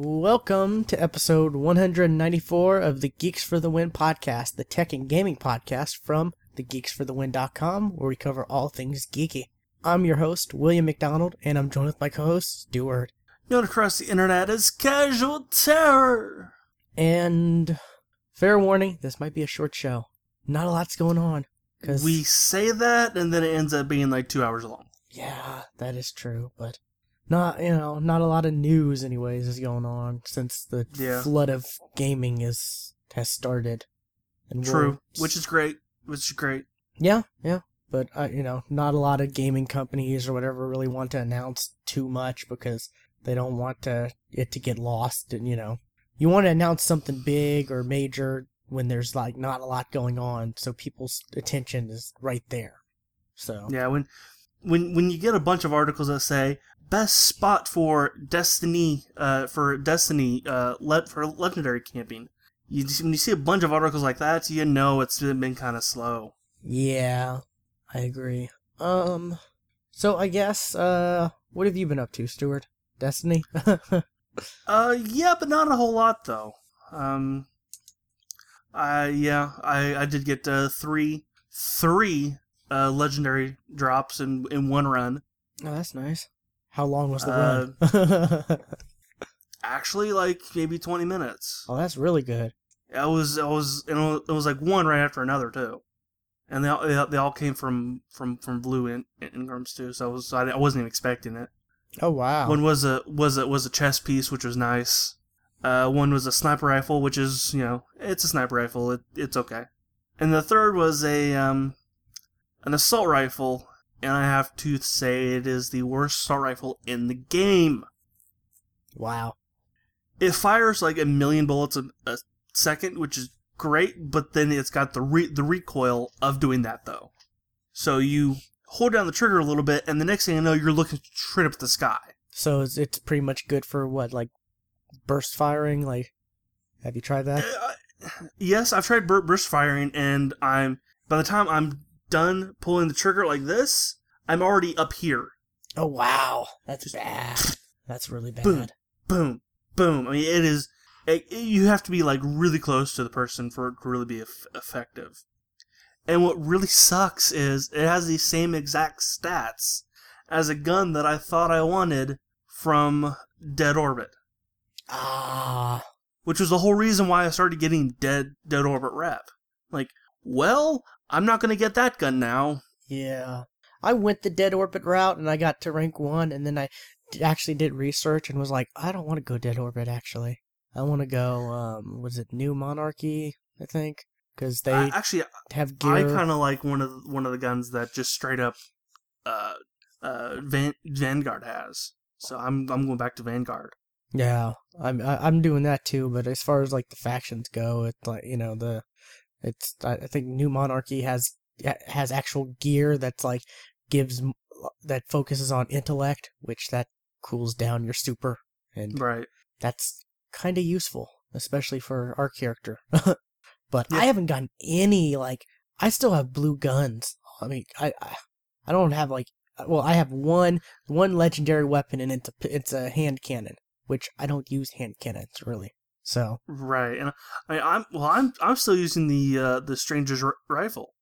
Welcome to episode 194 of the Geeks for the Win podcast, the tech and gaming podcast from thegeeksforthewin.com, where we cover all things geeky. I'm your host, William McDonald, and I'm joined with my co host, Stuart. Known across the internet as Casual Terror. And fair warning, this might be a short show. Not a lot's going on. Cause We say that, and then it ends up being like two hours long. Yeah, that is true, but not you know, not a lot of news anyways is going on since the Yeah. flood of gaming is has started. And True, which is great. Which is great. Yeah, yeah. But uh, you know, not a lot of gaming companies or whatever really want to announce too much because they don't want to it to get lost and you know, you want to announce something big or major when there's like not a lot going on so people's attention is right there. So, Yeah, when when when you get a bunch of articles that say best spot for Destiny, uh, for Destiny, uh, le- for legendary camping, you when you see a bunch of articles like that, you know it's been kind of slow. Yeah, I agree. Um, so I guess, uh, what have you been up to, Stuart? Destiny? Uh, yeah, but not a whole lot though. Um, I yeah, I I did get uh, three three uh legendary drops in in one run. oh, that's nice. How long was the Uh, run? Actually, like maybe twenty minutes. oh, that's really good. I was I was and it was like one right after another too, and they all, they all- came from from from blue in, engrams too. So I was I wasn't even expecting it. Oh, wow. One was a was a was a chest piece, which was nice. Uh, one was a sniper rifle, which is you know it's a sniper rifle. It, it's okay. And the third was a um an assault rifle, and I have to say it is the worst assault rifle in the game. wow. It fires like a million bullets a, a second, which is great, but then it's got the re- the recoil of doing that though. So you hold down the trigger a little bit, and the next thing you know, you're looking straight up at the sky. So it's, it's pretty much good for what, like burst firing? Like, have you tried that? Uh, yes, I've tried bur- burst firing, and I'm by the time I'm done pulling the trigger like this, I'm already up here. Oh, wow. That's bad. That's really bad. Boom. Boom, boom. I mean, it is. It, it- you have to be like really close to the person for it to really be eff- effective. And what really sucks is it has the same exact stats as a gun that I thought I wanted from Dead Orbit, Ah. which was the whole reason why I started getting Dead Dead Orbit rep. Like, well, I'm not gonna get that gun now. Yeah. I went the dead orbit route and I got to rank one and then I actually did research and was like, I don't want to go dead orbit actually. I want to go, um, was it New Monarchy, I think? Because they I- actually, have gear. I kind of like one of the, one of the guns that just straight up, uh, uh, Van- Vanguard has. So I'm I'm going back to Vanguard. Yeah, I'm I'm doing that too. But as far as like the factions go, it's like you know the, it's I think New Monarchy has has actual gear that's like gives that focuses on intellect, which that cools down your super, and Right. that's kind of useful, especially for our character. but Yeah. I haven't gotten any like I still have blue guns. I mean, I I, I don't have like well, I have one one legendary weapon and it's a it's a hand cannon, which I don't use hand cannons really. So Right. And I, I'm well. I'm I'm still using the uh, the Stranger's r- rifle.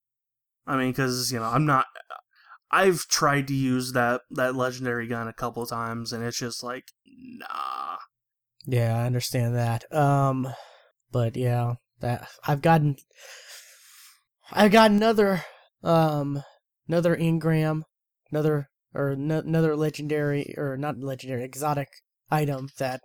I mean, because you know I'm not. I've tried to use that that legendary gun a couple of times, and it's just like nah. yeah, I understand that. Um, but yeah, that I've gotten I got another um another engram, another or no, another legendary or not legendary exotic item that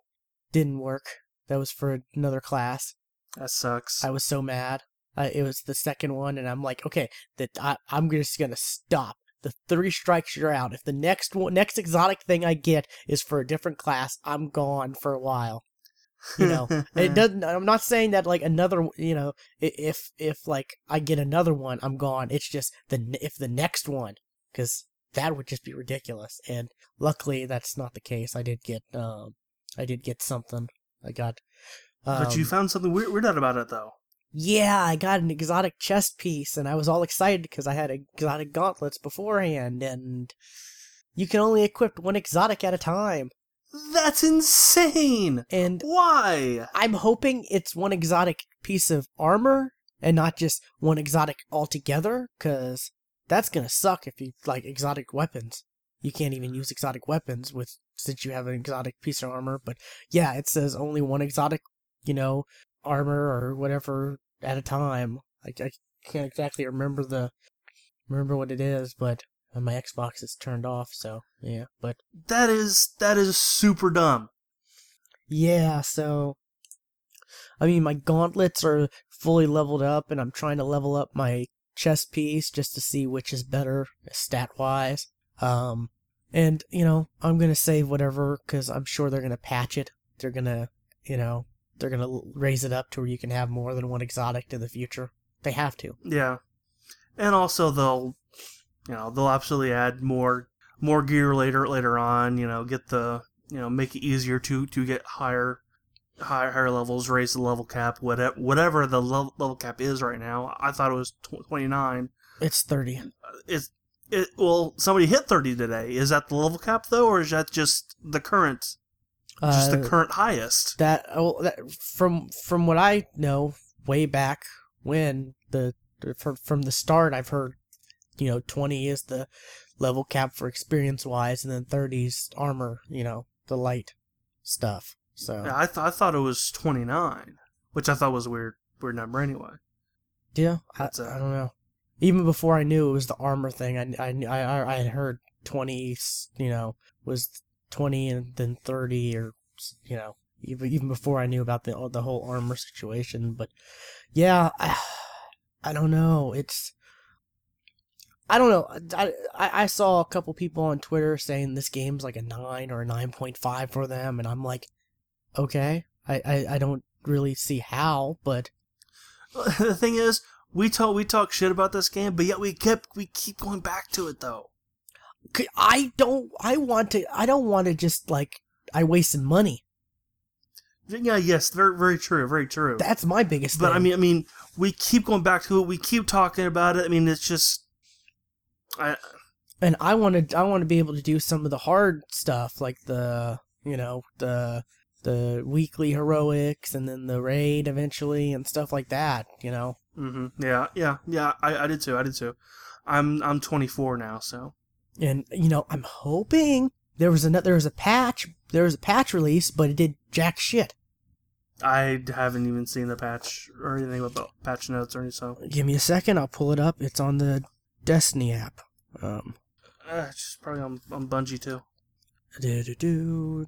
didn't work. That was for another class. That sucks. I was so mad. Uh, it was the second one, and I'm like, okay, that I, I'm just gonna stop. The three strikes you're out. If the next one, next exotic thing I get is for a different class, I'm gone for a while. You know, it doesn't. I'm not saying that like another. You know, if if like I get another one, I'm gone. It's just the if the next one, because that would just be ridiculous. And luckily, that's not the case. I did get um, I did get something. I got. Um, but you found something weird, weird out about it though. yeah, I got an exotic chest piece, and I was all excited because I had exotic gauntlets beforehand, and you can only equip one exotic at a time. That's insane. And Why? I'm hoping it's one exotic piece of armor and not just one exotic altogether, because that's gonna suck if you like exotic weapons. You can't even use exotic weapons with since you have an exotic piece of armor. But yeah, it says only one exotic, you know, armor or whatever at a time. I, I can't exactly remember the remember what it is, but uh, my Xbox is turned off, so yeah. But That is that is super dumb. Yeah, so I mean my gauntlets are fully leveled up and I'm trying to level up my chest piece just to see which is better stat wise. Um and you know, I'm going to save whatever cuz I'm sure they're going to patch it. They're going to, you know, they're going to raise it up to where you can have more than one exotic in the future. They have to. Yeah, and also they'll, you know, they'll absolutely add more more gear later later on. You know, get the you know make it easier to to get higher higher higher levels, raise the level cap, whatever whatever the level, level cap is right now. I thought it was twenty nine. It's 30. It's it well somebody hit 30 today is that the level cap though or is that just the current just Uh, the current highest that, oh, that from from what I know, way back when the from from the start, I've heard, you know, twenty is the level cap for experience wise, and then 30's armor. You know, the light stuff. So yeah, I, th- I thought it was 29 which i thought was a weird weird number anyway yeah, I, That's, uh, I don't know. Even before I knew it was the armor thing, I I I, I- had heard twenty. You know, was twenty and then thirty, or you know, even even before I knew about the the whole armor situation. But yeah, I, I don't know. It's I don't know. I, I I saw a couple people on Twitter saying this game's like a nine or a nine point five for them, and I'm like, okay, I, I I don't really see how, but the thing is we talk we talk shit about this game but yet we kept we keep going back to it though I don't. I want to. I don't want to just like I wasted money. yeah yes very very true very true That's my biggest. but thing. i mean i mean we keep going back to it we keep talking about it i mean it's just I, and I want to. I want to be able to do some of the hard stuff, like the you know the the weekly heroics, and then the raid eventually, and stuff like that. You know. Hmm yeah yeah yeah I, I did too i did too i'm i'm 24 now so And you know, I'm hoping there was another. There was a patch. There was a patch release, but it did jack shit. i haven't even seen the patch or anything about patch notes or anything so Give me a second. I'll pull it up. It's on the Destiny app. Um. uh, it's just probably on, on bungie too Do do do.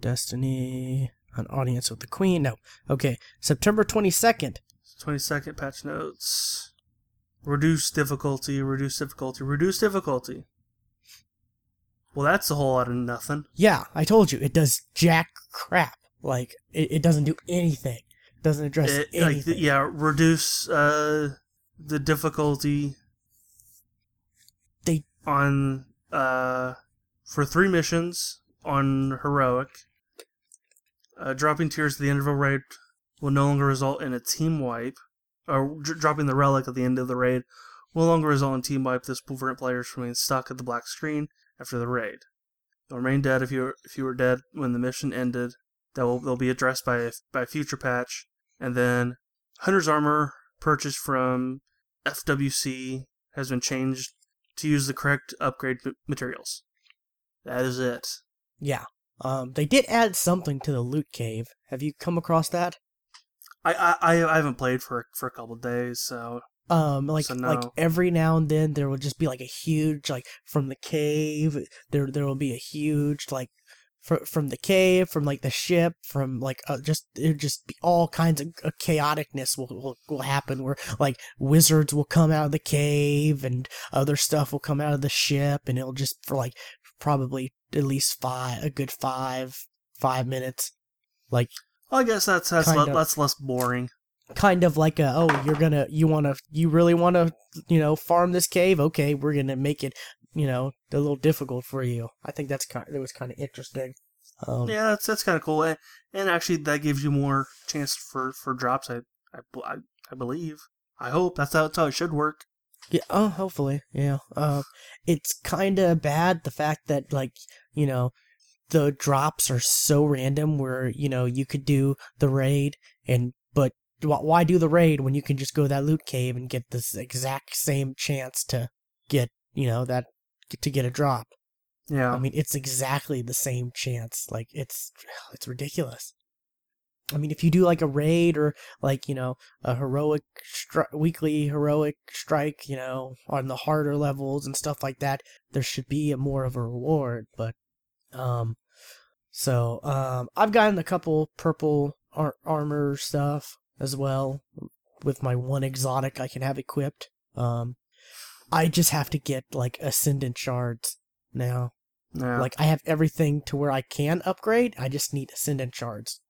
Destiny. An audience with the Queen. No. Okay. September 22nd. 22nd patch notes reduce difficulty reduce difficulty reduce difficulty well that's a whole lot of nothing Yeah, I told you. It does jack crap. Like, it, it doesn't do anything. It doesn't address It- like, anything. yeah reduce uh the difficulty They- on uh for three missions on heroic uh, dropping tears at the end of a raid will no longer result in a team wipe or dr- dropping the relic at the end of the raid will no longer result in team wipe this will prevent players from being stuck at the black screen after the raid you'll remain dead if you if you were dead when the mission ended that will they'll be addressed by a, by a future patch and then Hunter's armor purchased from FWC has been changed to use the correct upgrade materials. That is it. yeah. Um, they did add something to the loot cave. Have you come across that? I I, I haven't played for for a couple of days, so Um, like So like every now and then there will just be like a huge like from the cave. There there will be a huge like fr- from the cave, from like the ship, from like uh, just it just be all kinds of uh, chaoticness will, will will happen where like wizards will come out of the cave and other stuff will come out of the ship and it'll just for like probably at least five a good five five minutes like I guess that's that's le- of. that's less boring. kind of like a oh you're gonna you want to you really want to you know farm this cave okay we're gonna make it you know a little difficult for you i think that's kind that was kind of interesting um Yeah, that's that's kind of cool, and, and actually that gives you more chance for for drops. I I, I believe. I hope that's how, that's how it should work. yeah oh hopefully yeah uh it's kind of bad the fact that like you know the drops are so random where you know you could do the raid and but why do the raid when you can just go to that loot cave and get this exact same chance to get you know that to get a drop? Yeah. i mean it's exactly the same chance. Like it's it's ridiculous. I mean if you do like a raid or like you know a heroic stri- weekly heroic strike you know on the harder levels and stuff like that there should be a more of a reward but um so um i've gotten a couple purple ar- armor stuff as well with my one exotic i can have equipped um i just have to get like ascendant shards now yeah. like I have everything to where I can upgrade. I just need ascendant shards,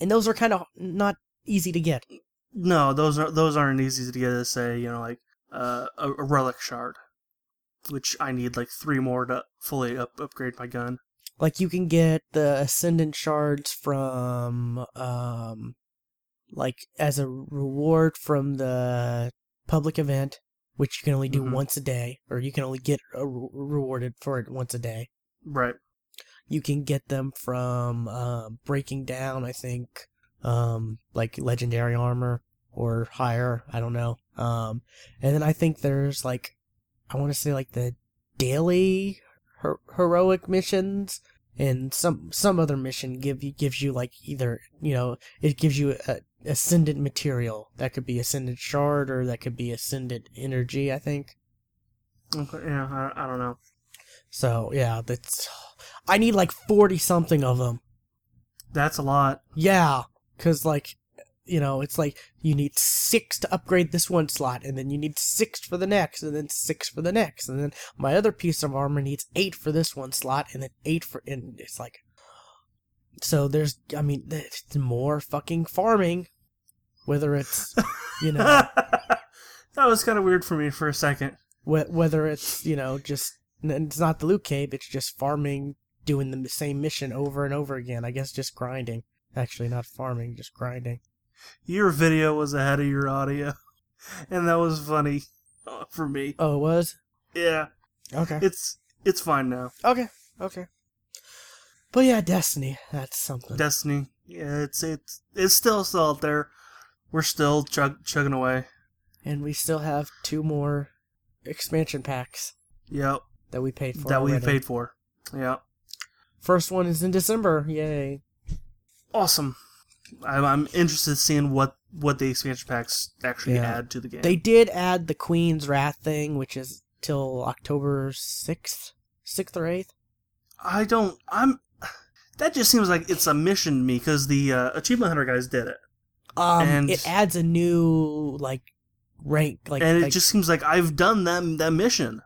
and those are kind of not easy to get. no, those are those aren't easy to get. To say you know like uh, a, a relic shard, which I need like three more to fully up, upgrade my gun. Like you can get the ascendant shards from um, like as a reward from the public event, which you can only do Mhm. once a day, or you can only get a re- rewarded for it once a day. Right. you can get them from um, breaking down i think um, like legendary armor or higher i don't know um, and then i think there's like i want to say like the daily her- heroic missions and some some other mission give you gives you like either you know it gives you a ascendant material that could be ascendant shard or that could be ascendant energy i think Okay. Yeah. I, I don't know. so yeah that's i need like 40 something of them That's a lot. Yeah, because like, you know, it's like you need six to upgrade this one slot, and then you need six for the next, and then six for the next, and then my other piece of armor needs eight for this one slot, and then eight for, and it's like, so there's, I mean, there's more fucking farming, whether it's, you know, that was kind of weird for me for a second. whether it's you know just, and it's not the loot cave, it's just farming, doing the same mission over and over again. I guess just grinding. Actually, not farming, just grinding. Your video was ahead of your audio, and that was funny uh, for me. Oh, it was Yeah, okay. it's it's fine now. Okay, okay. But yeah, Destiny, that's something. Destiny, yeah, it's it's it's still still out there. We're still chug, chugging away. and we still have two more expansion packs Yep, that we paid for. that we paid for. Yeah, First one is in December. Yay. awesome. I'm, I'm interested in seeing what what the expansion packs actually Yeah. add to the game. They did add the Queen's Wrath thing, which is till October 6th? 6th or 8th? I don't. I'm. That just seems like it's a mission to me because the uh, achievement hunter guys did it, Um, And- it adds a new, like, rank. Like, and it like- just seems like I've done them that mission.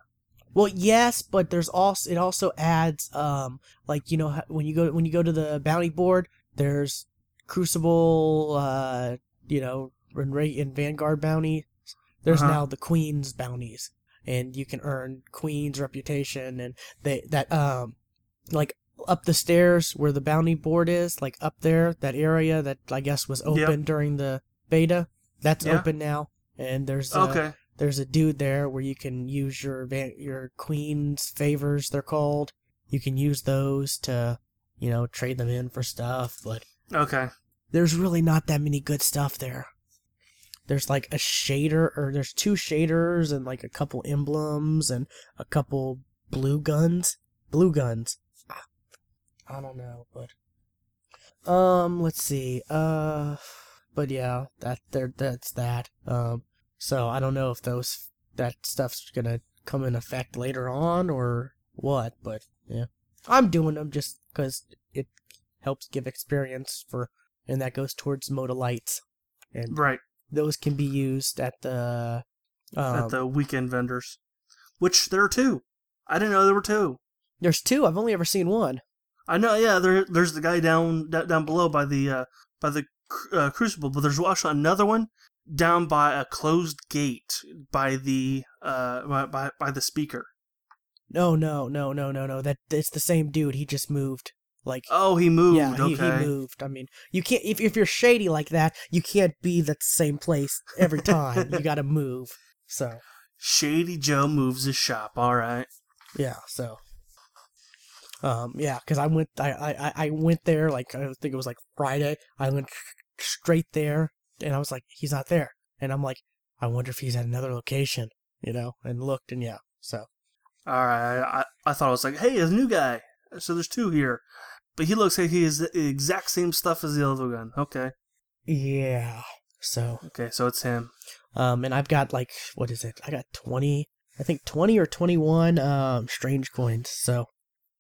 Well, yes, but there's also it also adds um like you know when you go when you go to the bounty board, there's Crucible, uh, you know, and and Vanguard bounty. There's Uh-huh. now the Queen's bounties, and you can earn Queen's reputation, and they that um like up the stairs where the bounty board is, like up there, that area that I guess was open during the beta, that's Yeah. open now, and there's Okay. there's a dude there where you can use your your queen's favors they're called you can use those to you know trade them in for stuff but Okay. there's really not that many good stuff there. There's like a shader or there's two shaders and like a couple emblems and a couple blue guns. Blue guns. I don't know but um let's see uh but yeah that there that's that um so i don't know if those that stuff's gonna come in effect later on or what but yeah. I'm doing them just because helps give experience for and that goes towards motes of light and Right. those can be used at the um, At the weekend vendors, which there are two. I didn't know there were two. there's two i've only ever seen one I know. Yeah. There. There's the guy down down below by the uh, by the uh, crucible, but there's also another one down by a closed gate by the uh by by, by the speaker. no no no no no no that it's the same dude he just moved like Oh, he moved. yeah he, okay. he moved i mean you can't if, if you're shady like that you can't be the same place every time you gotta move so Shady Joe moves his shop. All right. yeah so Um, yeah, because I went, I, I, I went there like I think it was like Friday. I went straight there, and I was like, he's not there, and I'm like, I wonder if he's at another location, you know, and looked, and yeah, so All right, I, I thought I was like, hey, there's a new guy. So there's two here, but he looks like he is the exact same stuff as the other gun. Okay, yeah, so okay, so it's him. um, and I've got like what is it? I got twenty, I think twenty or twenty one um strange coins. So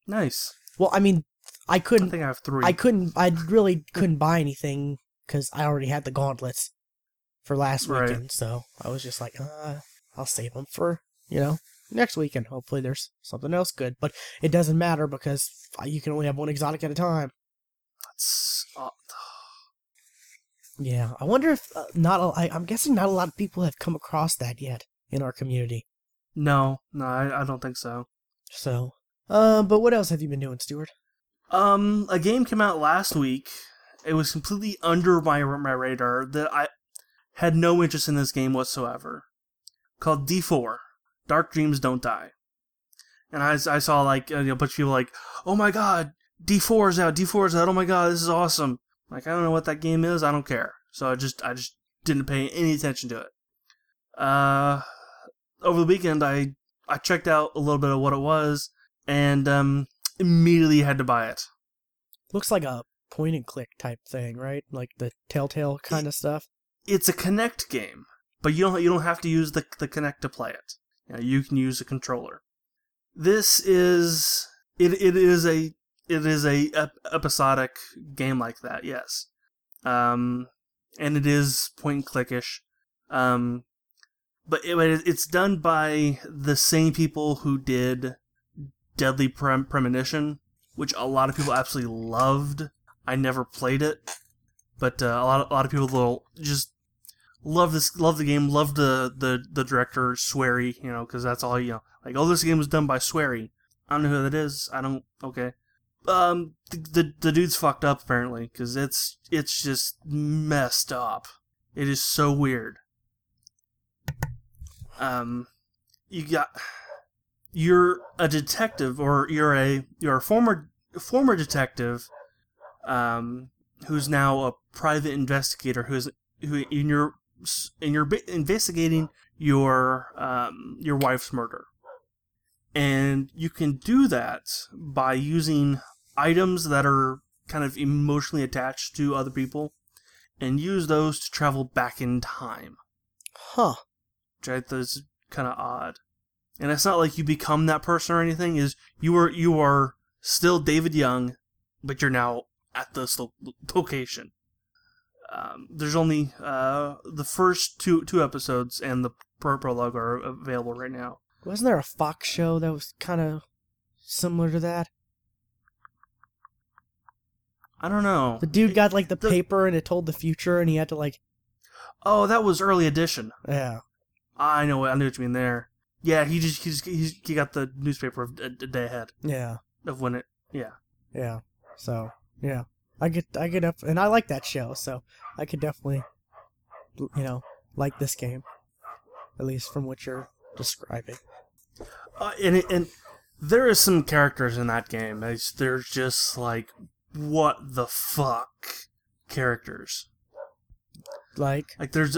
Nice. well, I mean, I I couldn't, think I have three. I couldn't, I really couldn't buy anything because I already had the gauntlets for last Right. weekend. So I was just like, uh, I'll save them for you know next weekend. Hopefully, there's something else good. But it doesn't matter because you can only have one exotic at a time. That's, uh, Yeah, I wonder if uh, not. A, I, I'm guessing not a lot of people have come across that yet in our community. no, no, I, I don't think so. So, uh, but what else have you been doing, Stuart? Um, a game came out last week. It was completely under my my radar that I had no interest in this game whatsoever. Called D4, Dark Dreams Don't Die. And I, I saw like uh, you know, a bunch of people like, oh my god, D4 is out, D4 is out, oh my god, this is awesome. Like I don't know what that game is, I don't care. So I just I just didn't pay any attention to it. Uh, over the weekend I I checked out a little bit of what it was and um immediately had to buy it. Looks like a point and click type thing, right? Like the Telltale kind of stuff. It's a Kinect game, but you don't you don't have to use the the Kinect to play it. You, know, you can use a controller. This is it. It is a it is a ep- episodic game like that. Yes, um, and it is point and clickish. Um, but it, it's done by the same people who did Deadly Prem- Premonition, which a lot of people absolutely loved. I never played it, but uh, a lot of, a lot of people will just love this, love the game, love the the the director Swery, you know, because that's all you know. Like, oh, this game was done by Swery. I don't know who that is. I don't. Okay. Um, the the, the dude's fucked up apparently because it's it's just messed up. It is so weird. Um, you got you're a detective or you're a you're a former former detective um who's now a private investigator who's who in your and you're investigating your um your wife's murder and you can do that by using items that are kind of emotionally attached to other people and use those to travel back in time Huh. which I thought is kind of odd. And it's not like you become that person or anything. Is you are you are still David Young, but you're now at this lo- location. Um, there's only uh, the first two two episodes and the pro- prologue are available right now. Wasn't there a Fox show that was kind of similar to that? I don't know. The dude got like the The- paper and it told the future, and he had to like, Oh, that was early edition. yeah, I know. what I knew what you mean there. Yeah, he just he just, he, he got the newspaper a, a day ahead yeah, of when it. Yeah. yeah. So yeah, I get I get up, and I like that show, so I could definitely, you know, like this game, at least from what you're describing. Uh, and and there is some characters in that game. They're just like what the fuck characters. Like, Like there's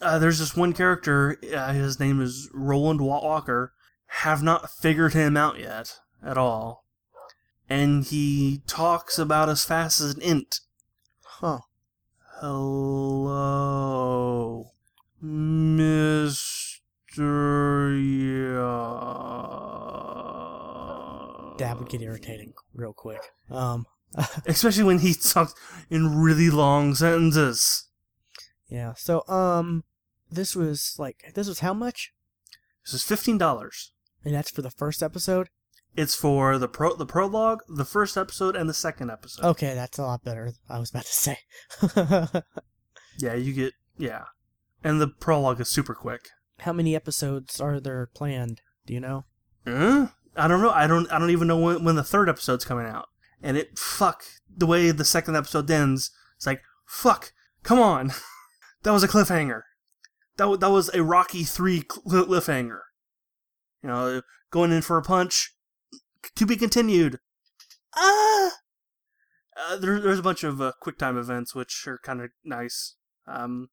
uh, there's this one character. Uh, his name is Roland Walker. Have not figured him out yet at all, and he talks about as fast as an int. huh? Hello, Mister. Yeah. That would get irritating real quick. Um, especially when he talks in really long sentences. yeah. So um, this was like this was how much? This is fifteen dollars. And that's for the first episode. It's for the pro the prologue, the first episode, and the second episode. Okay, that's a lot better. I was about to say. Yeah, you get yeah, and the prologue is super quick. How many episodes are there planned? Do you know? Huh? I don't know. I don't. I don't even know when, when the third episode's coming out. And it fuck the way the second episode ends. It's like fuck. Come on, that was a cliffhanger. That that was a Rocky three cl- cliffhanger. You know, going in for a punch. To be continued. Uh, uh there, there's a bunch of uh, QuickTime events which are kind of nice. Um,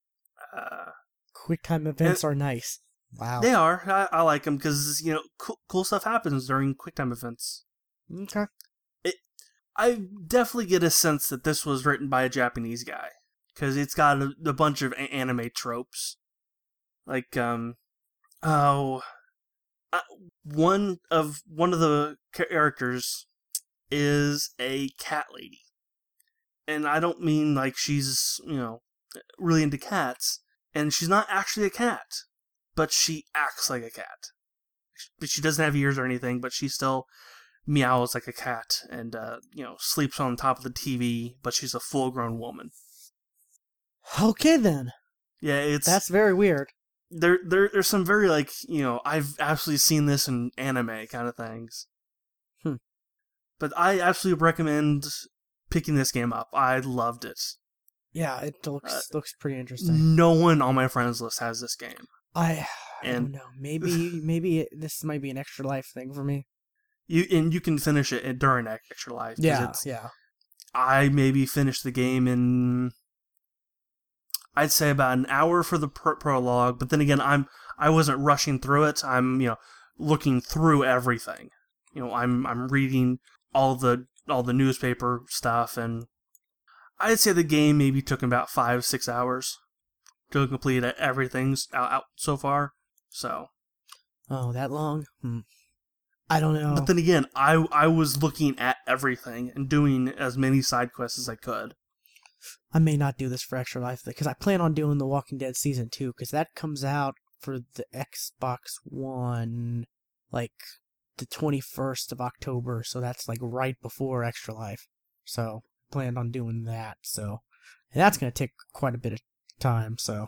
uh, QuickTime events are nice. Wow. They are. I, I like them because you know cool, cool stuff happens during QuickTime events. Okay. It, I definitely get a sense that this was written by a Japanese guy because it's got a, a bunch of a- anime tropes, like um, oh, uh, one of one of the characters is a cat lady, and I don't mean like she's you know really into cats, and she's not actually a cat but she acts like a cat. But she doesn't have ears or anything, but she still meows like a cat and uh, you know sleeps on top of the TV. But she's a full-grown woman. Okay then. Yeah, it's that's very weird. There, there, there's some very like you know I've absolutely seen this in anime kind of things. Hmm. But I absolutely recommend picking this game up. I loved it. Yeah, it looks uh, looks pretty interesting. No one on my friends list has this game. I, I and, don't know. Maybe maybe this might be an extra life thing for me. You and you can finish it during extra life. Yeah, yeah. I maybe finished the game in I'd say about an hour for the pr- prologue, but then again, I'm I wasn't rushing through it. I'm you know looking through everything. You know, I'm I'm reading all the all the newspaper stuff, and I'd say the game maybe took about five six hours to complete everything's out, out so far. So. Oh, that long? Hmm. I don't know. But then again, I I was looking at everything and doing as many side quests as I could. I may not do this for Extra Life because I plan on doing The Walking Dead season two because that comes out for the Xbox One like the twenty first of October, so that's like right before Extra Life. So planned on doing that. So and that's gonna take quite a bit of time. So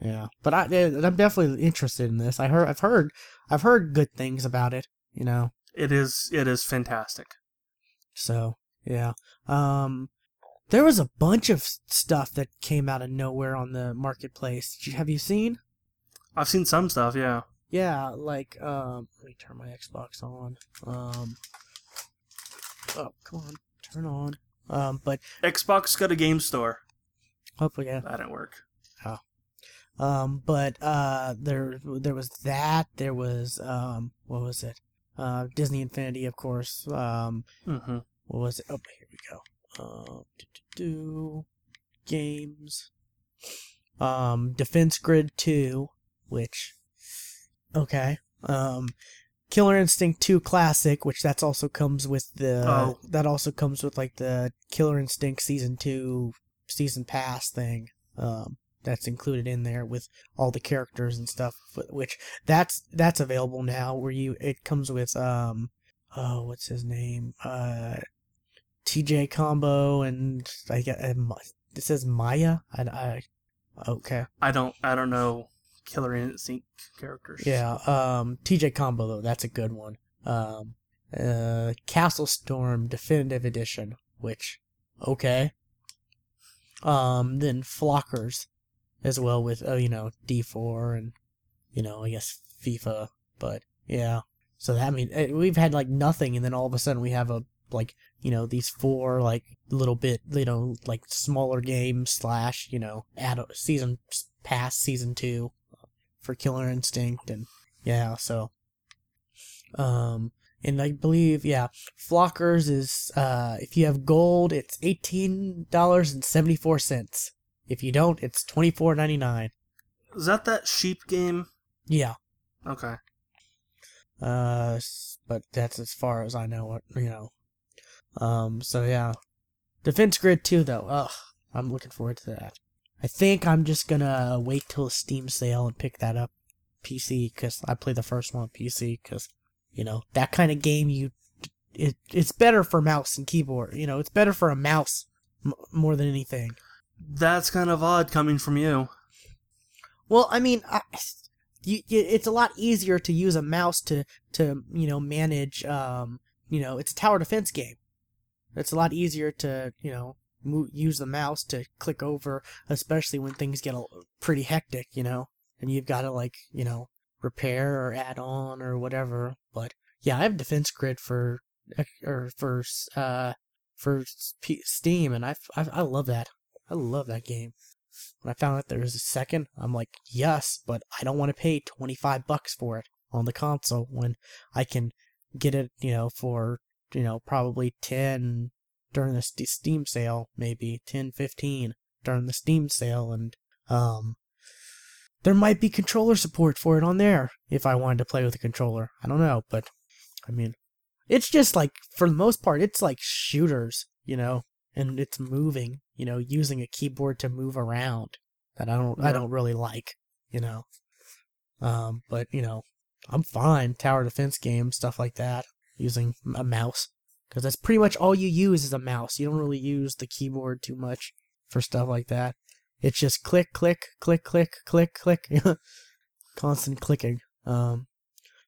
yeah, but I I'm definitely interested in this. I heard I've heard I've heard good things about it. You know, it is it is fantastic. So yeah, um, there was a bunch of stuff that came out of nowhere on the marketplace. Have you seen? I've seen some stuff. Yeah. Yeah, like um, let me turn my Xbox on. Um, oh come on, turn on. Um, but Xbox got a game store. Hopefully, yeah. That didn't work. Oh. Um, but uh, there there was that. There was um, what was it? Uh, Disney Infinity, of course. Um, mm-hmm. what was it? Oh, here we go. Uh, do, games. Um, Defense Grid Two, which okay. Um, Killer Instinct 2 Classic, which that's also comes with the oh. that also comes with like the Killer Instinct Season 2 season pass thing. Um, that's included in there with all the characters and stuff which that's that's available now where you it comes with um oh what's his name uh TJ combo and I get it says Maya? I, I okay. I don't I don't know Killer Instinct characters. Yeah um TJ combo though that's a good one. Um uh Castle Storm Definitive Edition which okay. Um then Flockers as well with oh you know D4 and you know I guess FIFA, but yeah. So that I mean eh, we've had like nothing, and then all of a sudden we have a like you know these four like little bit you know like smaller games slash you know add season pass season two for Killer Instinct and yeah so um and I believe yeah Flockers is uh if you have gold it's eighteen dollars and seventy four cents if you don't, it's twenty four ninety nine. Is that that sheep game? Yeah. Okay. Uh, but that's as far as I know. You know. Um. So yeah, Defense Grid two though. Ugh, I'm looking forward to that. I think I'm just gonna wait till a Steam sale and pick that up PC because I play the first one on PC because you know that kind of game you it it's better for mouse and keyboard. You know, it's better for a mouse m- more than anything. That's kind of odd coming from you. Well, I mean, I, you, it's a lot easier to use a mouse to to you know manage. Um, you know, it's a tower defense game. It's a lot easier to you know use the mouse to click over, especially when things get a, pretty hectic. You know, and you've got to like you know repair or add on or whatever. But yeah, I have defense grid for or for uh for Steam, and I, I I love that. I love that game. When I found out there was a second, I'm like, yes, but I don't want to pay 25 bucks for it on the console when I can get it, you know, for you know probably 10 during the Steam sale, maybe 10, 15 during the Steam sale, and um, there might be controller support for it on there if I wanted to play with a controller. I don't know, but I mean, it's just like for the most part, it's like shooters, you know, and it's moving, you know, using a keyboard to move around that I don't, I don't really like, you know. Um, but you know, I'm fine tower defense games, stuff like that, using a mouse because that's pretty much all you use is a mouse. You don't really use the keyboard too much for stuff like that. It's just click, click, click, click, click, click, constant clicking. Um,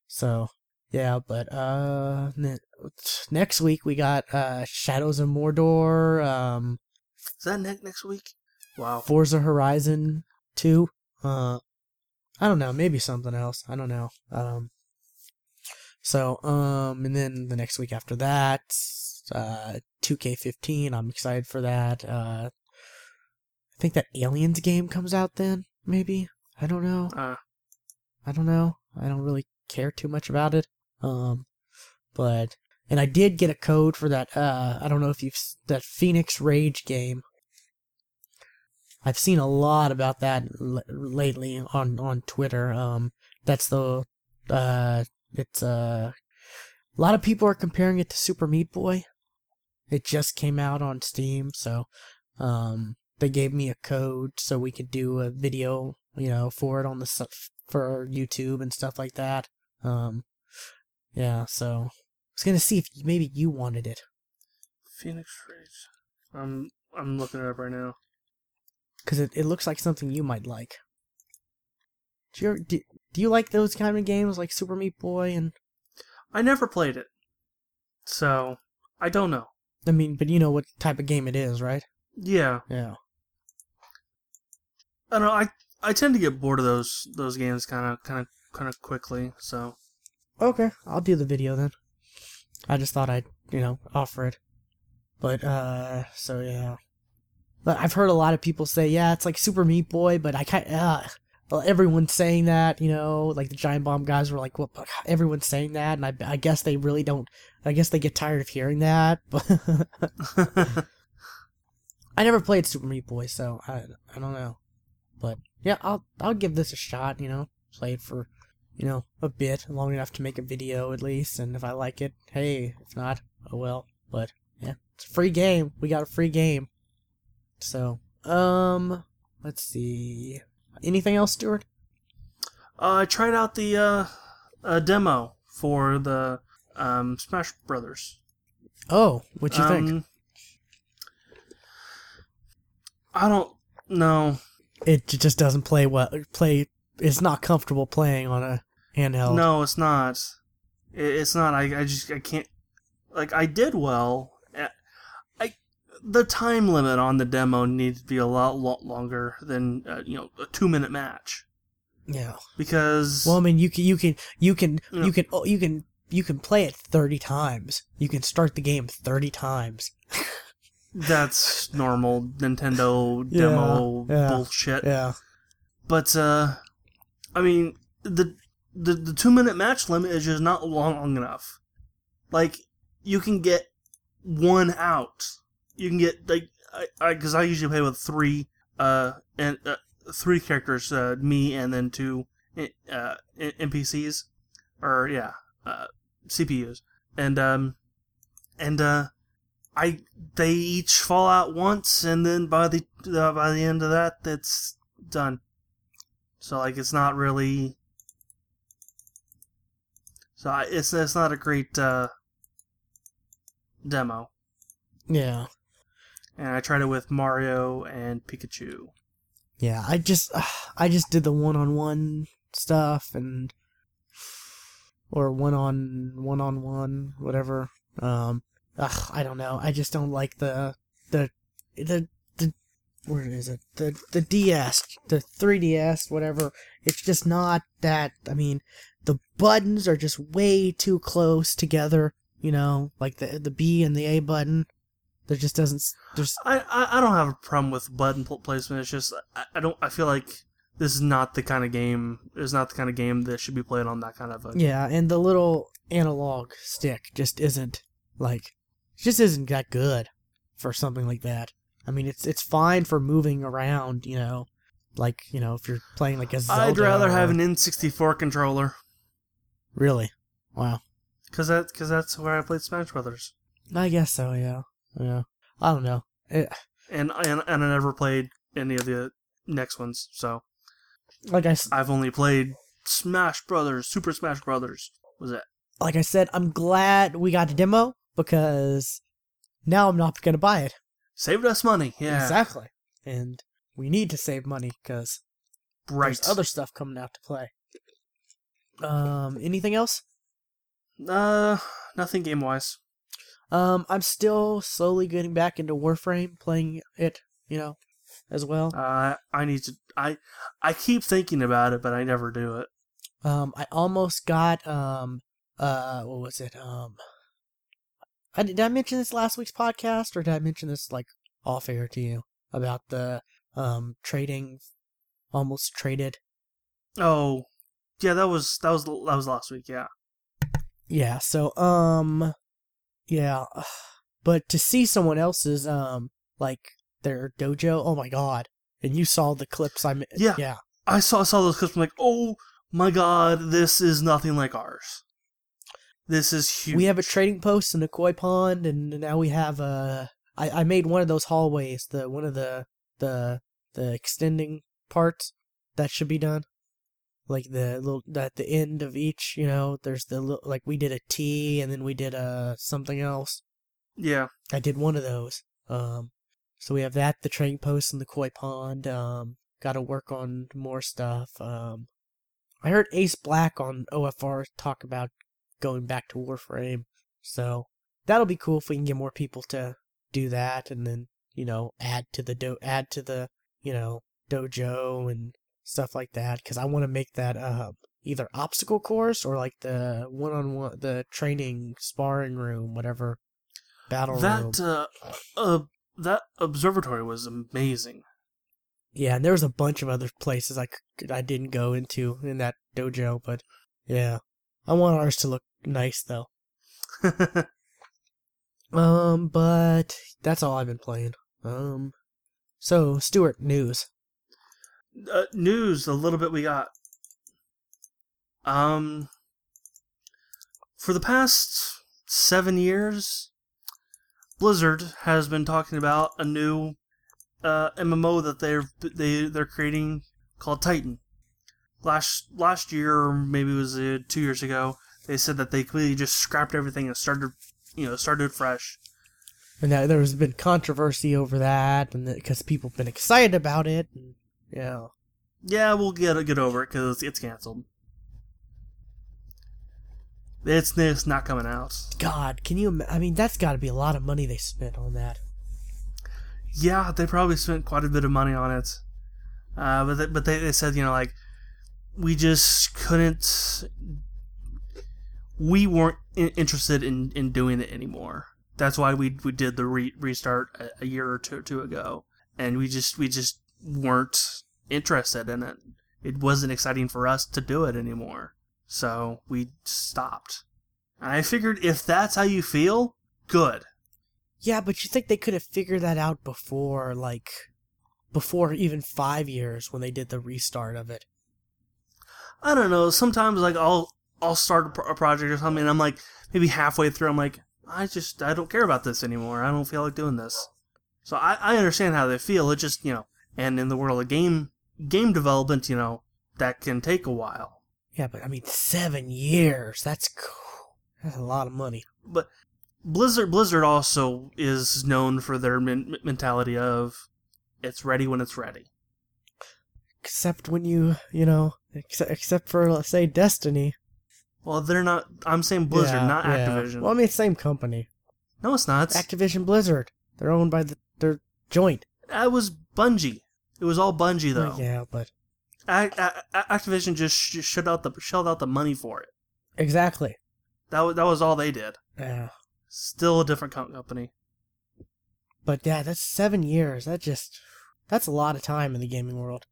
so yeah, but uh, ne- next week we got uh Shadows of Mordor, um, Is that next next week? Wow. Forza Horizon two. Uh, I don't know, maybe something else. I don't know. Um, so um, and then the next week after that, uh, 2K15. I'm excited for that. Uh, I think that Aliens game comes out then. Maybe I don't know. Uh, I don't know. I don't really care too much about it. Um, but and I did get a code for that. Uh, I don't know if you've that Fenix Rage game. I've seen a lot about that l- lately on on Twitter. Um, that's the uh, it's uh, a lot of people are comparing it to Super Meat Boy. It just came out on Steam, so um, they gave me a code so we could do a video, you know, for it on the for YouTube and stuff like that. Um, yeah, so I was gonna see if maybe you wanted it Fenix Rage. I'm I'm looking it up right now. because it, it looks like something you might like. Do you, do, do you like those kind of games like Super Meat Boy and I never played it, so I don't know. I mean, but you know what type of game it is, right? Yeah, Yeah. I don't know. I I tend to get bored of those those games kind of kind of kind of quickly. So Okay, I'll do the video then. I just thought I'd, you know, offer it. But, uh, so yeah. But I've heard a lot of people say, yeah, it's like Super Meat Boy, but I can't, uh, everyone's saying that, you know, like the Giant Bomb guys were like, well, everyone's saying that, and I, I guess they really don't, I guess they get tired of hearing that, I never played Super Meat Boy, so I, I don't know. But, yeah, I'll, I'll give this a shot, you know, play it for you know, a bit, long enough to make a video at least, and if I like it, hey, if not, oh well. But yeah, it's a free game. We got a free game. So, um, let's see. Anything else, Stuart? uh, I tried out the uh, uh, demo for the um, Smash Brothers. Oh, what you think? Um, I don't know. It just doesn't play well. Play. It's not comfortable playing on a handheld. No, it's not. It, it's not. I, I just I can't. Like I did well. The time limit on the demo needs to be a lot, lot longer than uh, you know a two minute match Yeah. because Well, I mean, you can, you can, you can, Yeah. you can, oh, you can, you can play it thirty times. You can start the game thirty times. that's normal Nintendo Yeah, demo yeah, bullshit. Yeah. But uh, I mean the the the two minute match limit is just not long enough. Like you can get one out. You can get like I because I, usually play with three uh and uh, three characters, uh, me and then two uh NPCs or yeah uh, CPUs and um and uh I they each fall out once and then by the uh, by the end of that it's done. So like it's not really. So I, it's it's not a great uh, demo, Yeah. And I tried it with Mario and Pikachu. Yeah, I just I just did the one-on-one stuff and or one on one on one whatever. Um ugh, I don't know. I just don't like the the the the where is it? The the DS, the 3DS, whatever. It's just not that I mean, the buttons are just way too close together You know, like the the B and the A button. There just doesn't. There's I, I I don't have a problem with button placement. It's just I, I don't. I feel like this is not the kind of game. Is not the kind of game that should be played on that kind of a. yeah, and the little analog stick just isn't like just isn't that good for something like that. I mean, it's it's fine for moving around. You know, like you know if you're playing like a Zelda. I'd rather have an N64 controller really. Wow. because that because that's where I played Smash Brothers, I guess so. Yeah. Yeah. I don't know. It, and and and I never played any of the next ones. So like I, I've only played Smash Brothers, Super Smash Brothers. Was it? like I said, I'm glad we got the demo because now I'm not gonna buy it. Saved us money. Yeah. Exactly. And we need to save money because Right. there's other stuff coming out to play. Um, anything else? Uh, nothing game wise. Um, I'm still slowly getting back into Warframe, playing it, you know, as well. Uh, I need to. I I keep thinking about it, but I never do it. Um, I almost got um, uh, what was it? Um, I, did I mention this last week's podcast, or did I mention this like off air to you about the um trading, almost traded? Oh, yeah, that was that was that was last week. Yeah. Yeah. So um, yeah, but to see someone else's um like their dojo, oh my god! And you saw the clips I made. Yeah. Yeah. I saw saw those clips. I'm like, oh my god, this is nothing like ours. This is huge. We have a trading post in the koi pond, and now we have a. I, I made one of those hallways, the one of the the the extending parts that should be done, like the little at the end of each. You know, there's the little, like we did a T, and then we did a something else. Yeah. I did one of those. Um, so we have that, the trading post and the koi pond. Um, got to work on more stuff. Um, I heard Ace Black on OFR talk about going back to Warframe, so that'll be cool if we can get more people to do that, and then you know add to the do add to the you know dojo and stuff like that. Because I want to make that uh either obstacle course or like the one on one the training sparring room, whatever battle room. That uh, uh, that observatory was amazing. Yeah, and there was a bunch of other places I could, I didn't go into in that dojo, but yeah, I want ours to look nice though. Um, but that's all I've been playing. Um, so Stuart, news. Uh, news, the little bit we got. Um, for the past seven years, Blizzard has been talking about a new uh, MMO that they're they they're creating called Titan. Last last year, maybe it was uh, two years ago, they said that they completely just scrapped everything and started, you know, started fresh. And that there has been controversy over that, and because people have been excited about it. And, yeah, Yeah, we'll get get over it because it's canceled. It's it's not coming out. God, can you? I mean, that's got to be a lot of money they spent on that. Yeah, they probably spent quite a bit of money on it. Uh, but they, but they, they said you know like we just couldn't. We weren't in, interested in, in doing it anymore. That's why we we did the re- restart a, a year or two, two ago, and we just we just weren't interested in it. It wasn't exciting for us to do it anymore, so we stopped. And I figured if that's how you feel, good. Yeah, but you think they could have figured that out before, like, before even five years when they did the restart of it? I don't know. Sometimes like I'll I'll start a, pro- a project or something, and I'm like maybe halfway through, I'm like I just I don't care about this anymore. I don't feel like doing this. So I, I understand how they feel. It just you know, and in the world of game game development, you know, that can take a while. Yeah, but I mean, seven years. That's cool. That's a lot of money. But Blizzard Blizzard also is known for their men- mentality of it's ready when it's ready. Except when you, you know, except, except for, let's say, Destiny. Well, they're not. I'm saying Blizzard, Yeah, not yeah. Activision. Well, I mean, same company. no, it's not. Activision Blizzard. They're owned by the, their joint. that was Bungie. It was all Bungie though. Yeah, but Activision just sh- shut out the shelled out the money for it. exactly. That was that was all they did. Yeah. Still a different company. But yeah, that's seven years. That just that's a lot of time in the gaming world.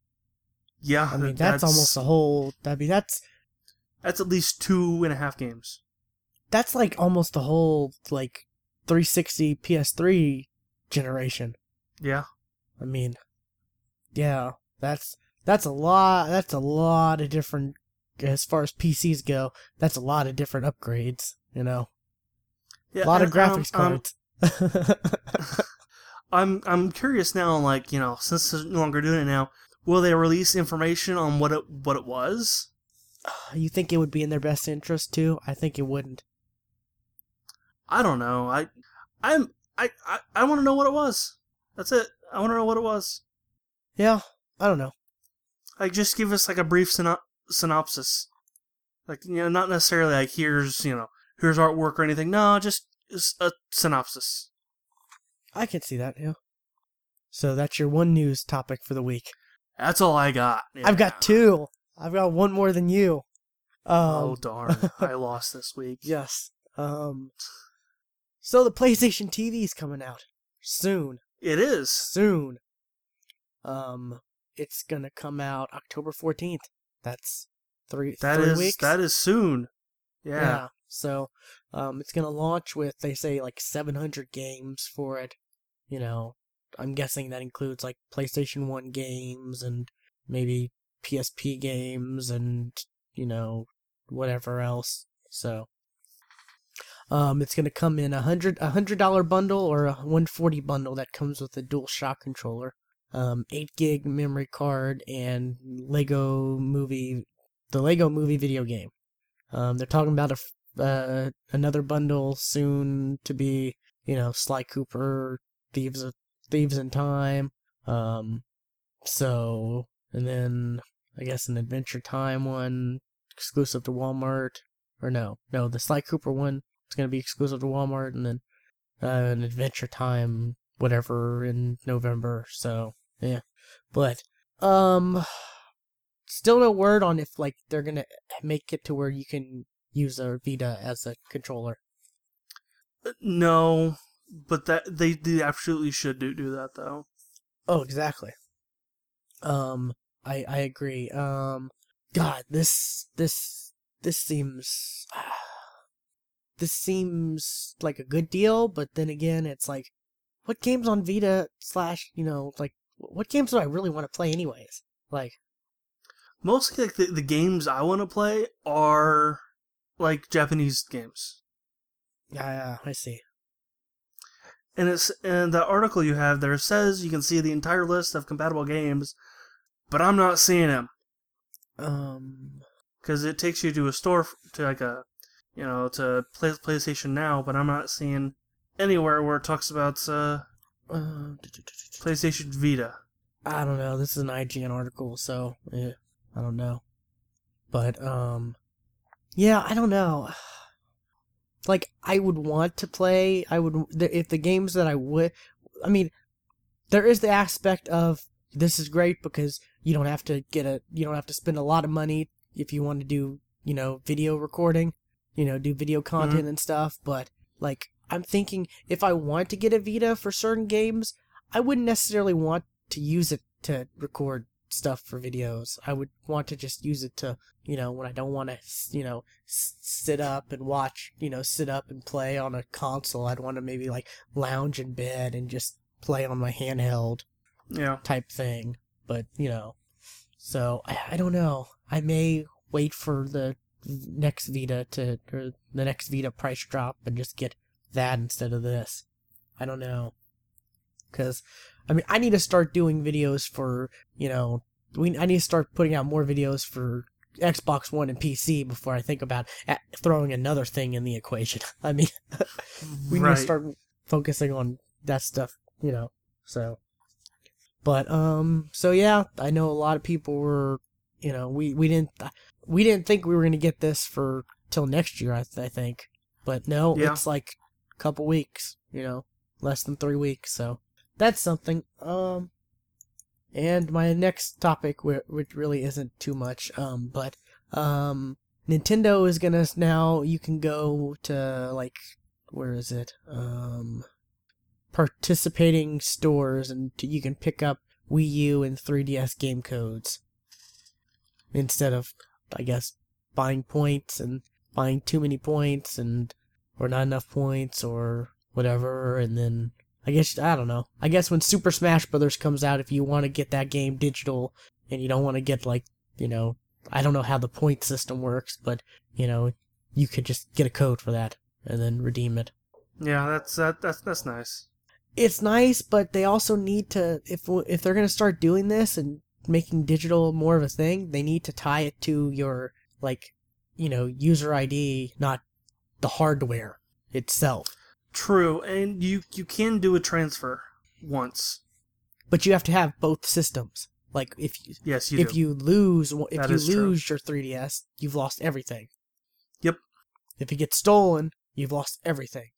Yeah, I mean, that's, almost a whole. I mean, that's that's at least two and a half games. that's like almost the whole like 360 PS3 generation. Yeah, I mean, yeah, that's that's a lot. That's a lot of different as far as PCs go. That's a lot of different upgrades. You know, yeah. a lot of and, um, graphics um, cards. I'm I'm curious now. Like you know, since they're no longer doing it now, will they release information on what it what it was? you think it would be in their best interest too? I think it wouldn't. I don't know. I I'm I I, I want to know what it was. That's it. I want to know what it was. Yeah, I don't know. Like, just give us like a brief syno- synopsis. Like, you know, not necessarily like here's you know here's artwork or anything. No, just, a synopsis. I can see that. Yeah. So that's your one news topic for the week. That's all I got. I've got two. I've got one more than you. Um, oh darn! I lost this week. Yes. Um. So the PlayStation TV is coming out soon. It is. Soon. Um. It's gonna come out October fourteenth. That's three. That three is weeks. that is soon. Yeah. So, um, it's gonna launch with they say like 700 games for it. You know, I'm guessing that includes like PlayStation One games and maybe PSP games and you know whatever else. So, um, it's gonna come in a hundred a hundred dollar bundle or a 140 bundle that comes with a dual shock controller, um, eight gig memory card, and Lego Movie, the Lego Movie video game. Um, they're talking about a uh, another bundle soon to be, you know, Sly Cooper, Thieves of Thieves in Time. Um, so and then I guess an Adventure Time one exclusive to Walmart, or no, no, the Sly Cooper one is gonna be exclusive to Walmart, and then uh, an Adventure Time whatever in November. So yeah, but um, still no word on if like they're gonna make it to where you can use a Vita as a controller. No, but that they, they absolutely should do do that though. Oh, exactly. Um, I I agree. Um, God, this this this seems this seems like a good deal, but then again, it's like, what games on Vita slash you know like what games do I really want to play anyways? Like, Mostly like the, the games I want to play are like Japanese games. yeah, yeah, I see. And it's and the article you have there says you can see the entire list of compatible games, but I'm not seeing them Um, because it takes you to a store to like a you know to play PlayStation Now, but I'm not seeing anywhere where it talks about uh, uh, PlayStation Vita. I don't know. This is an IGN article, so yeah, I don't know. But um, yeah, I don't know. Like, I would want to play. I would if the games that I would. I mean, there is the aspect of this is great because you don't have to get a you don't have to spend a lot of money if you want to do you know video recording, you know do video content and stuff. But like, I'm thinking if I want to get a Vita for certain games, I wouldn't necessarily want to use it to record stuff for videos. I would want to just use it to, you know, when I don't want to, you know, sit up and watch, you know, sit up and play on a console. I'd want to maybe like lounge in bed and just play on my handheld Yeah, type thing. But, you know, so I, I don't know. I may wait for the next Vita to, or the next Vita price drop and just get that instead of this. I don't know. Cause, I mean, I need to start doing videos for, you know, we, I need to start putting out more videos for Xbox One and PC before I think about throwing another thing in the equation. I mean, we need to start focusing on that stuff, you know. So, but um, so yeah, I know a lot of people were, you know, we we didn't we didn't think we were gonna get this for till next year. I, th- I think, but no, Yeah. it's like couple weeks, you know, less than three weeks. So that's something. Um, and my next topic, which really isn't too much, um, but um, Nintendo is gonna now. You can go to like where is it? Um, participating stores, and you can pick up Wii U and 3DS game codes instead of, I guess, buying points and buying too many points and or not enough points or whatever, and then I guess I don't know. I guess when Super Smash Brothers comes out, if you want to get that game digital and you don't want to get like you know, I don't know how the point system works, but you know, you could just get a code for that and then redeem it. Yeah, that's that, that's that's nice. It's nice, but they also need to if if they're gonna start doing this and making digital more of a thing, they need to tie it to your like, you know, user ID, not the hardware itself. True, and you you can do a transfer once. But you have to have both systems. Like if you, Yes, you if do. you lose if That you is true. lose your 3DS, you've lost everything. Yep. If it gets stolen, you've lost everything.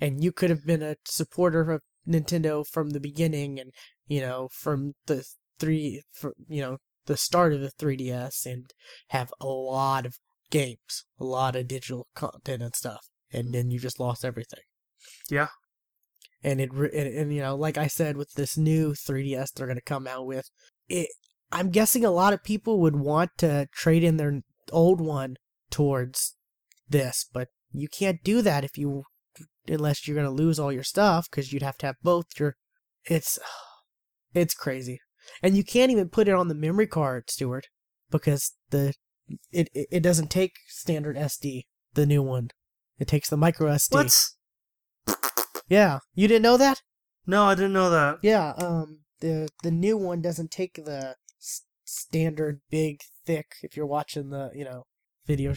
And you could have been a supporter of Nintendo from the beginning and, you know, from the 3 for, you know, the start of the 3DS and have a lot of games, a lot of digital content and stuff. And then you just lost everything. Yeah. And it and, and you know, like I said with this new 3DS they're going to come out with, it I'm guessing a lot of people would want to trade in their old one towards this, but you can't do that if you unless you're going to lose all your stuff cuz you'd have to have both your it's it's crazy. And you can't even put it on the memory card, Stuart, because the it it, it doesn't take standard SD, the new one. It takes the micro SD. What? Yeah, you didn't know that? No, I didn't know that. Yeah, um, the the new one doesn't take the s- standard big thick. If you're watching the you know video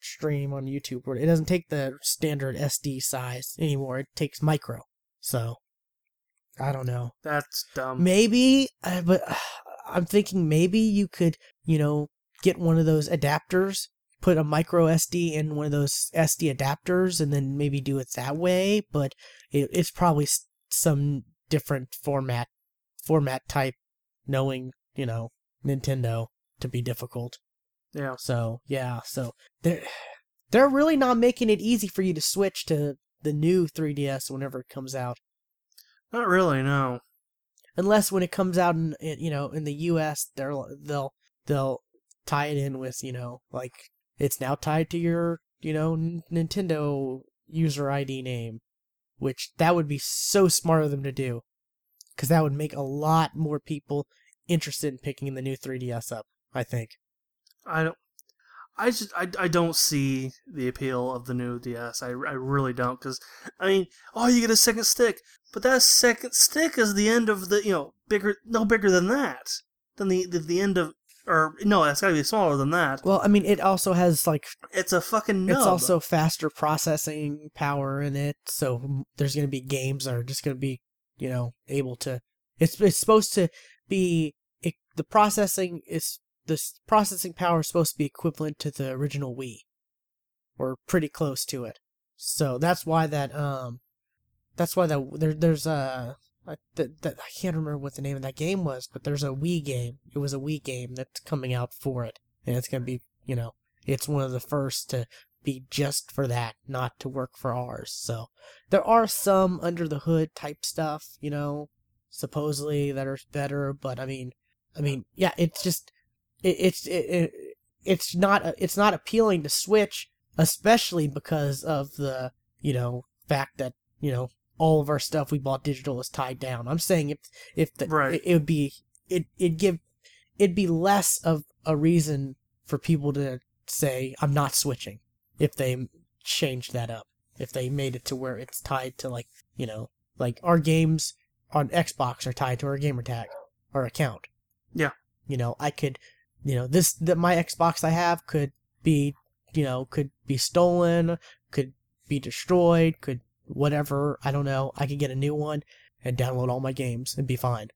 stream on YouTube, where it doesn't take the standard SD size anymore. It takes micro. So I don't know. That's dumb. Maybe, uh, but uh, I'm thinking maybe you could you know get one of those adapters. Put a micro SD in one of those SD adapters and then maybe do it that way, but it, it's probably some different format format type knowing you know nintendo to be difficult Yeah. so yeah so they're they're really not making it easy for you to switch to the new 3ds whenever it comes out Not really, no. unless when it comes out in, in you know in the us they'll they'll they'll tie it in with you know like it's now tied to your you know N- nintendo user id name which that would be so smart of them to do because that would make a lot more people interested in picking the new 3ds up i think I don't. I just I, I don't see the appeal of the new DS. I, I really don't because I mean, oh, you get a second stick, but that second stick is the end of the you know bigger no bigger than that than the the, the end of or no that's got to be smaller than that. well i mean it also has like It's a fucking nub. It's also faster processing power in it, so there's going to be games that are just going to be, you know, able to. It's it's supposed to be it, the processing is this processing power is supposed to be equivalent to the original Wii, or pretty close to it. So that's why that um, that's why that there there's a. I, that, that, I can't remember what the name of that game was, but there's a Wii game. It was a Wii game that's coming out for it, and it's gonna be, you know, it's one of the first to be just for that, not to work for ours. So there are some under the hood type stuff, you know, supposedly that are better, but I mean, I mean, yeah, it's just it, it's it, it, it's not it's not appealing to Switch, especially because of the you know fact that you know all of our stuff we bought digital is tied down. I'm saying if if the Right. it, it would be it it give it'd be less of a reason for people to say I'm not switching if they changed that up. If they made it to where it's tied to like, you know, like our games on Xbox are tied to our gamer tag or account. Yeah. You know, I could, you know, this that my Xbox I have could be, you know, could be stolen, could be destroyed, could whatever, I don't know. I could get a new one and download all my games and be fine.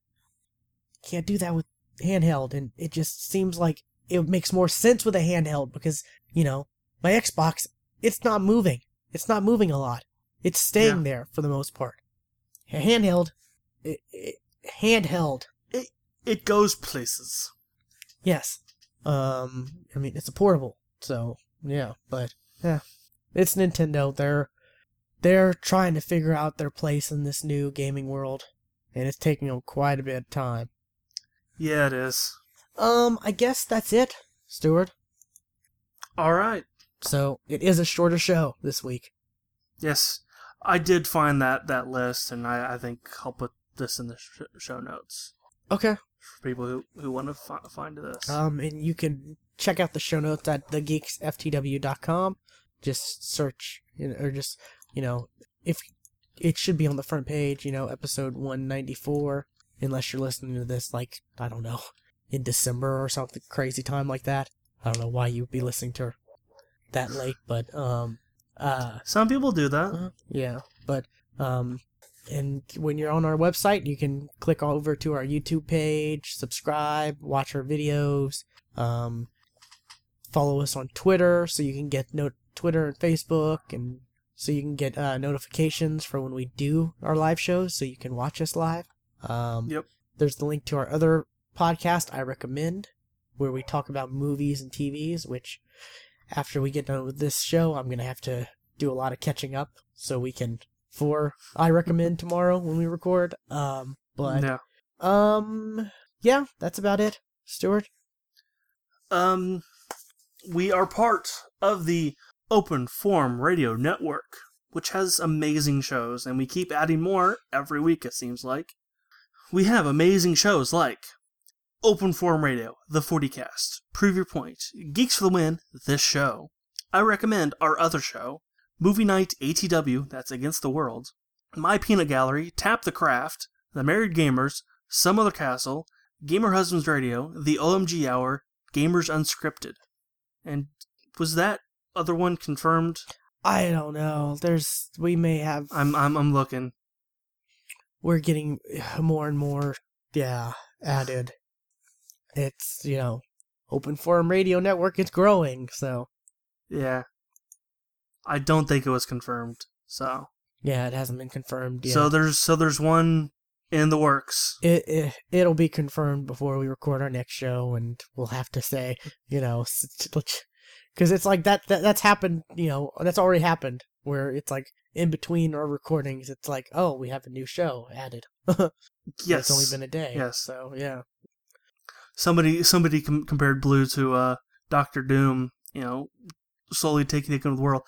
Can't do that with handheld and it just seems like it makes more sense with a handheld because, you know, my Xbox, it's not moving. It's not moving a lot. It's staying Yeah. there for the most part. Handheld, it, it, handheld, it goes places. yes. Um, I mean, it's a portable, So yeah, but yeah, it's Nintendo. They're they're trying to figure out their place in this new gaming world, and it's taking them quite a bit of time. Yeah, it is. Um, I guess that's it, Stuart. All right. So it is a shorter show this week. Yes, I did find that that list, and I, I think I'll put this in the sh- show notes Okay. for people who, who want to fi- find this. Um, and you can check out the show notes at thegeeksftw.com. Just search, you know, or just, you know, if it should be on the front page, you know, episode 194, unless you're listening to this, like, I don't know, in December or something crazy time like that. I don't know why you'd be listening to her that late, but, um, uh, Some people do that. uh, yeah, but um, and when you're on our website, you can click over to our YouTube page, subscribe, watch our videos, um, follow us on Twitter so you can get no Twitter and Facebook, and so you can get uh, notifications for when we do our live shows, so you can watch us live. Um, Yep. There's the link to our other podcast I recommend, where we talk about movies and TVs, which after we get done with this show, I'm gonna have to do a lot of catching up so we can for I recommend tomorrow when we record. Um, but yeah. um, yeah, that's about it, Stuart. Um, we are part of the Open Forum Radio Network, which has amazing shows, and we keep adding more every week, it seems like. We have amazing shows like Open Forum Radio, The 40Cast, Prove Your Point, Geeks for the Win, this show. I recommend our other show, Movie Night ATW, that's Against the World, My Peanut Gallery, Tap the Craft, The Married Gamers, Some Other Castle, Gamer Husbands Radio, The OMG Hour, Gamers Unscripted. And was that other one confirmed? I don't know. There's we may have I'm I'm I'm looking. we're getting more and more yeah added. It's you know open forum radio network. It's growing. So Yeah. I don't think it was confirmed. So yeah, it hasn't been confirmed yet. so there's so there's one in the works. it, it it'll be confirmed before we record our next show, and we'll have to say, you know, because it's like that, that that's happened. You know, that's already happened. Where it's like in between our recordings, it's like, oh, we have a new show added. Yes. it's only been a day. Yes. So yeah. somebody somebody com- compared Blue to uh Doctor Doom, you know, slowly taking over the world.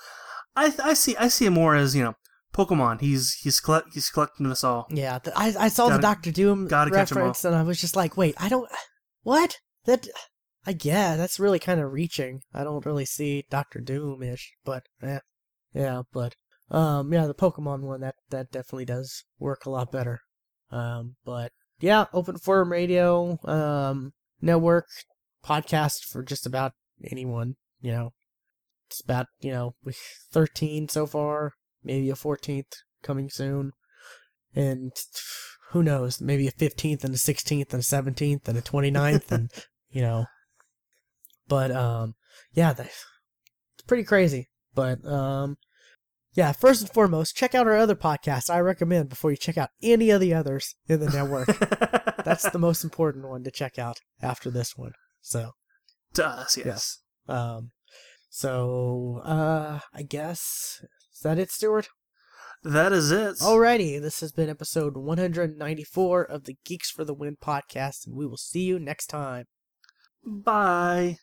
I I see I see him more as, you know, Pokemon. He's he's collect he's collecting us all. Yeah, th- I I saw Gotta- the Doctor Doom gotta catch 'em reference, and I was just like, wait, I don't. What that? I yeah, that's really kind of reaching. I don't really see Doctor Doom ish, but eh, yeah, but um, yeah, the Pokemon one that that definitely does work a lot better. Um, but yeah, Open Forum Radio, um, network podcast for just about anyone. You know, it's about you know thirteen so far, maybe a fourteenth coming soon and who knows, maybe a 15th and a 16th and a 17th and a 29th and you know. But um yeah, it's pretty crazy. But um yeah, first and foremost, check out our other podcasts. I recommend before you check out any of the others in the network. That's the most important one to check out after this one. So, to us, yes. um so uh I guess is that it, Stuart? That is it. Alrighty, this has been episode 194 of the Geeks for the Win podcast, and we will see you next time. Bye.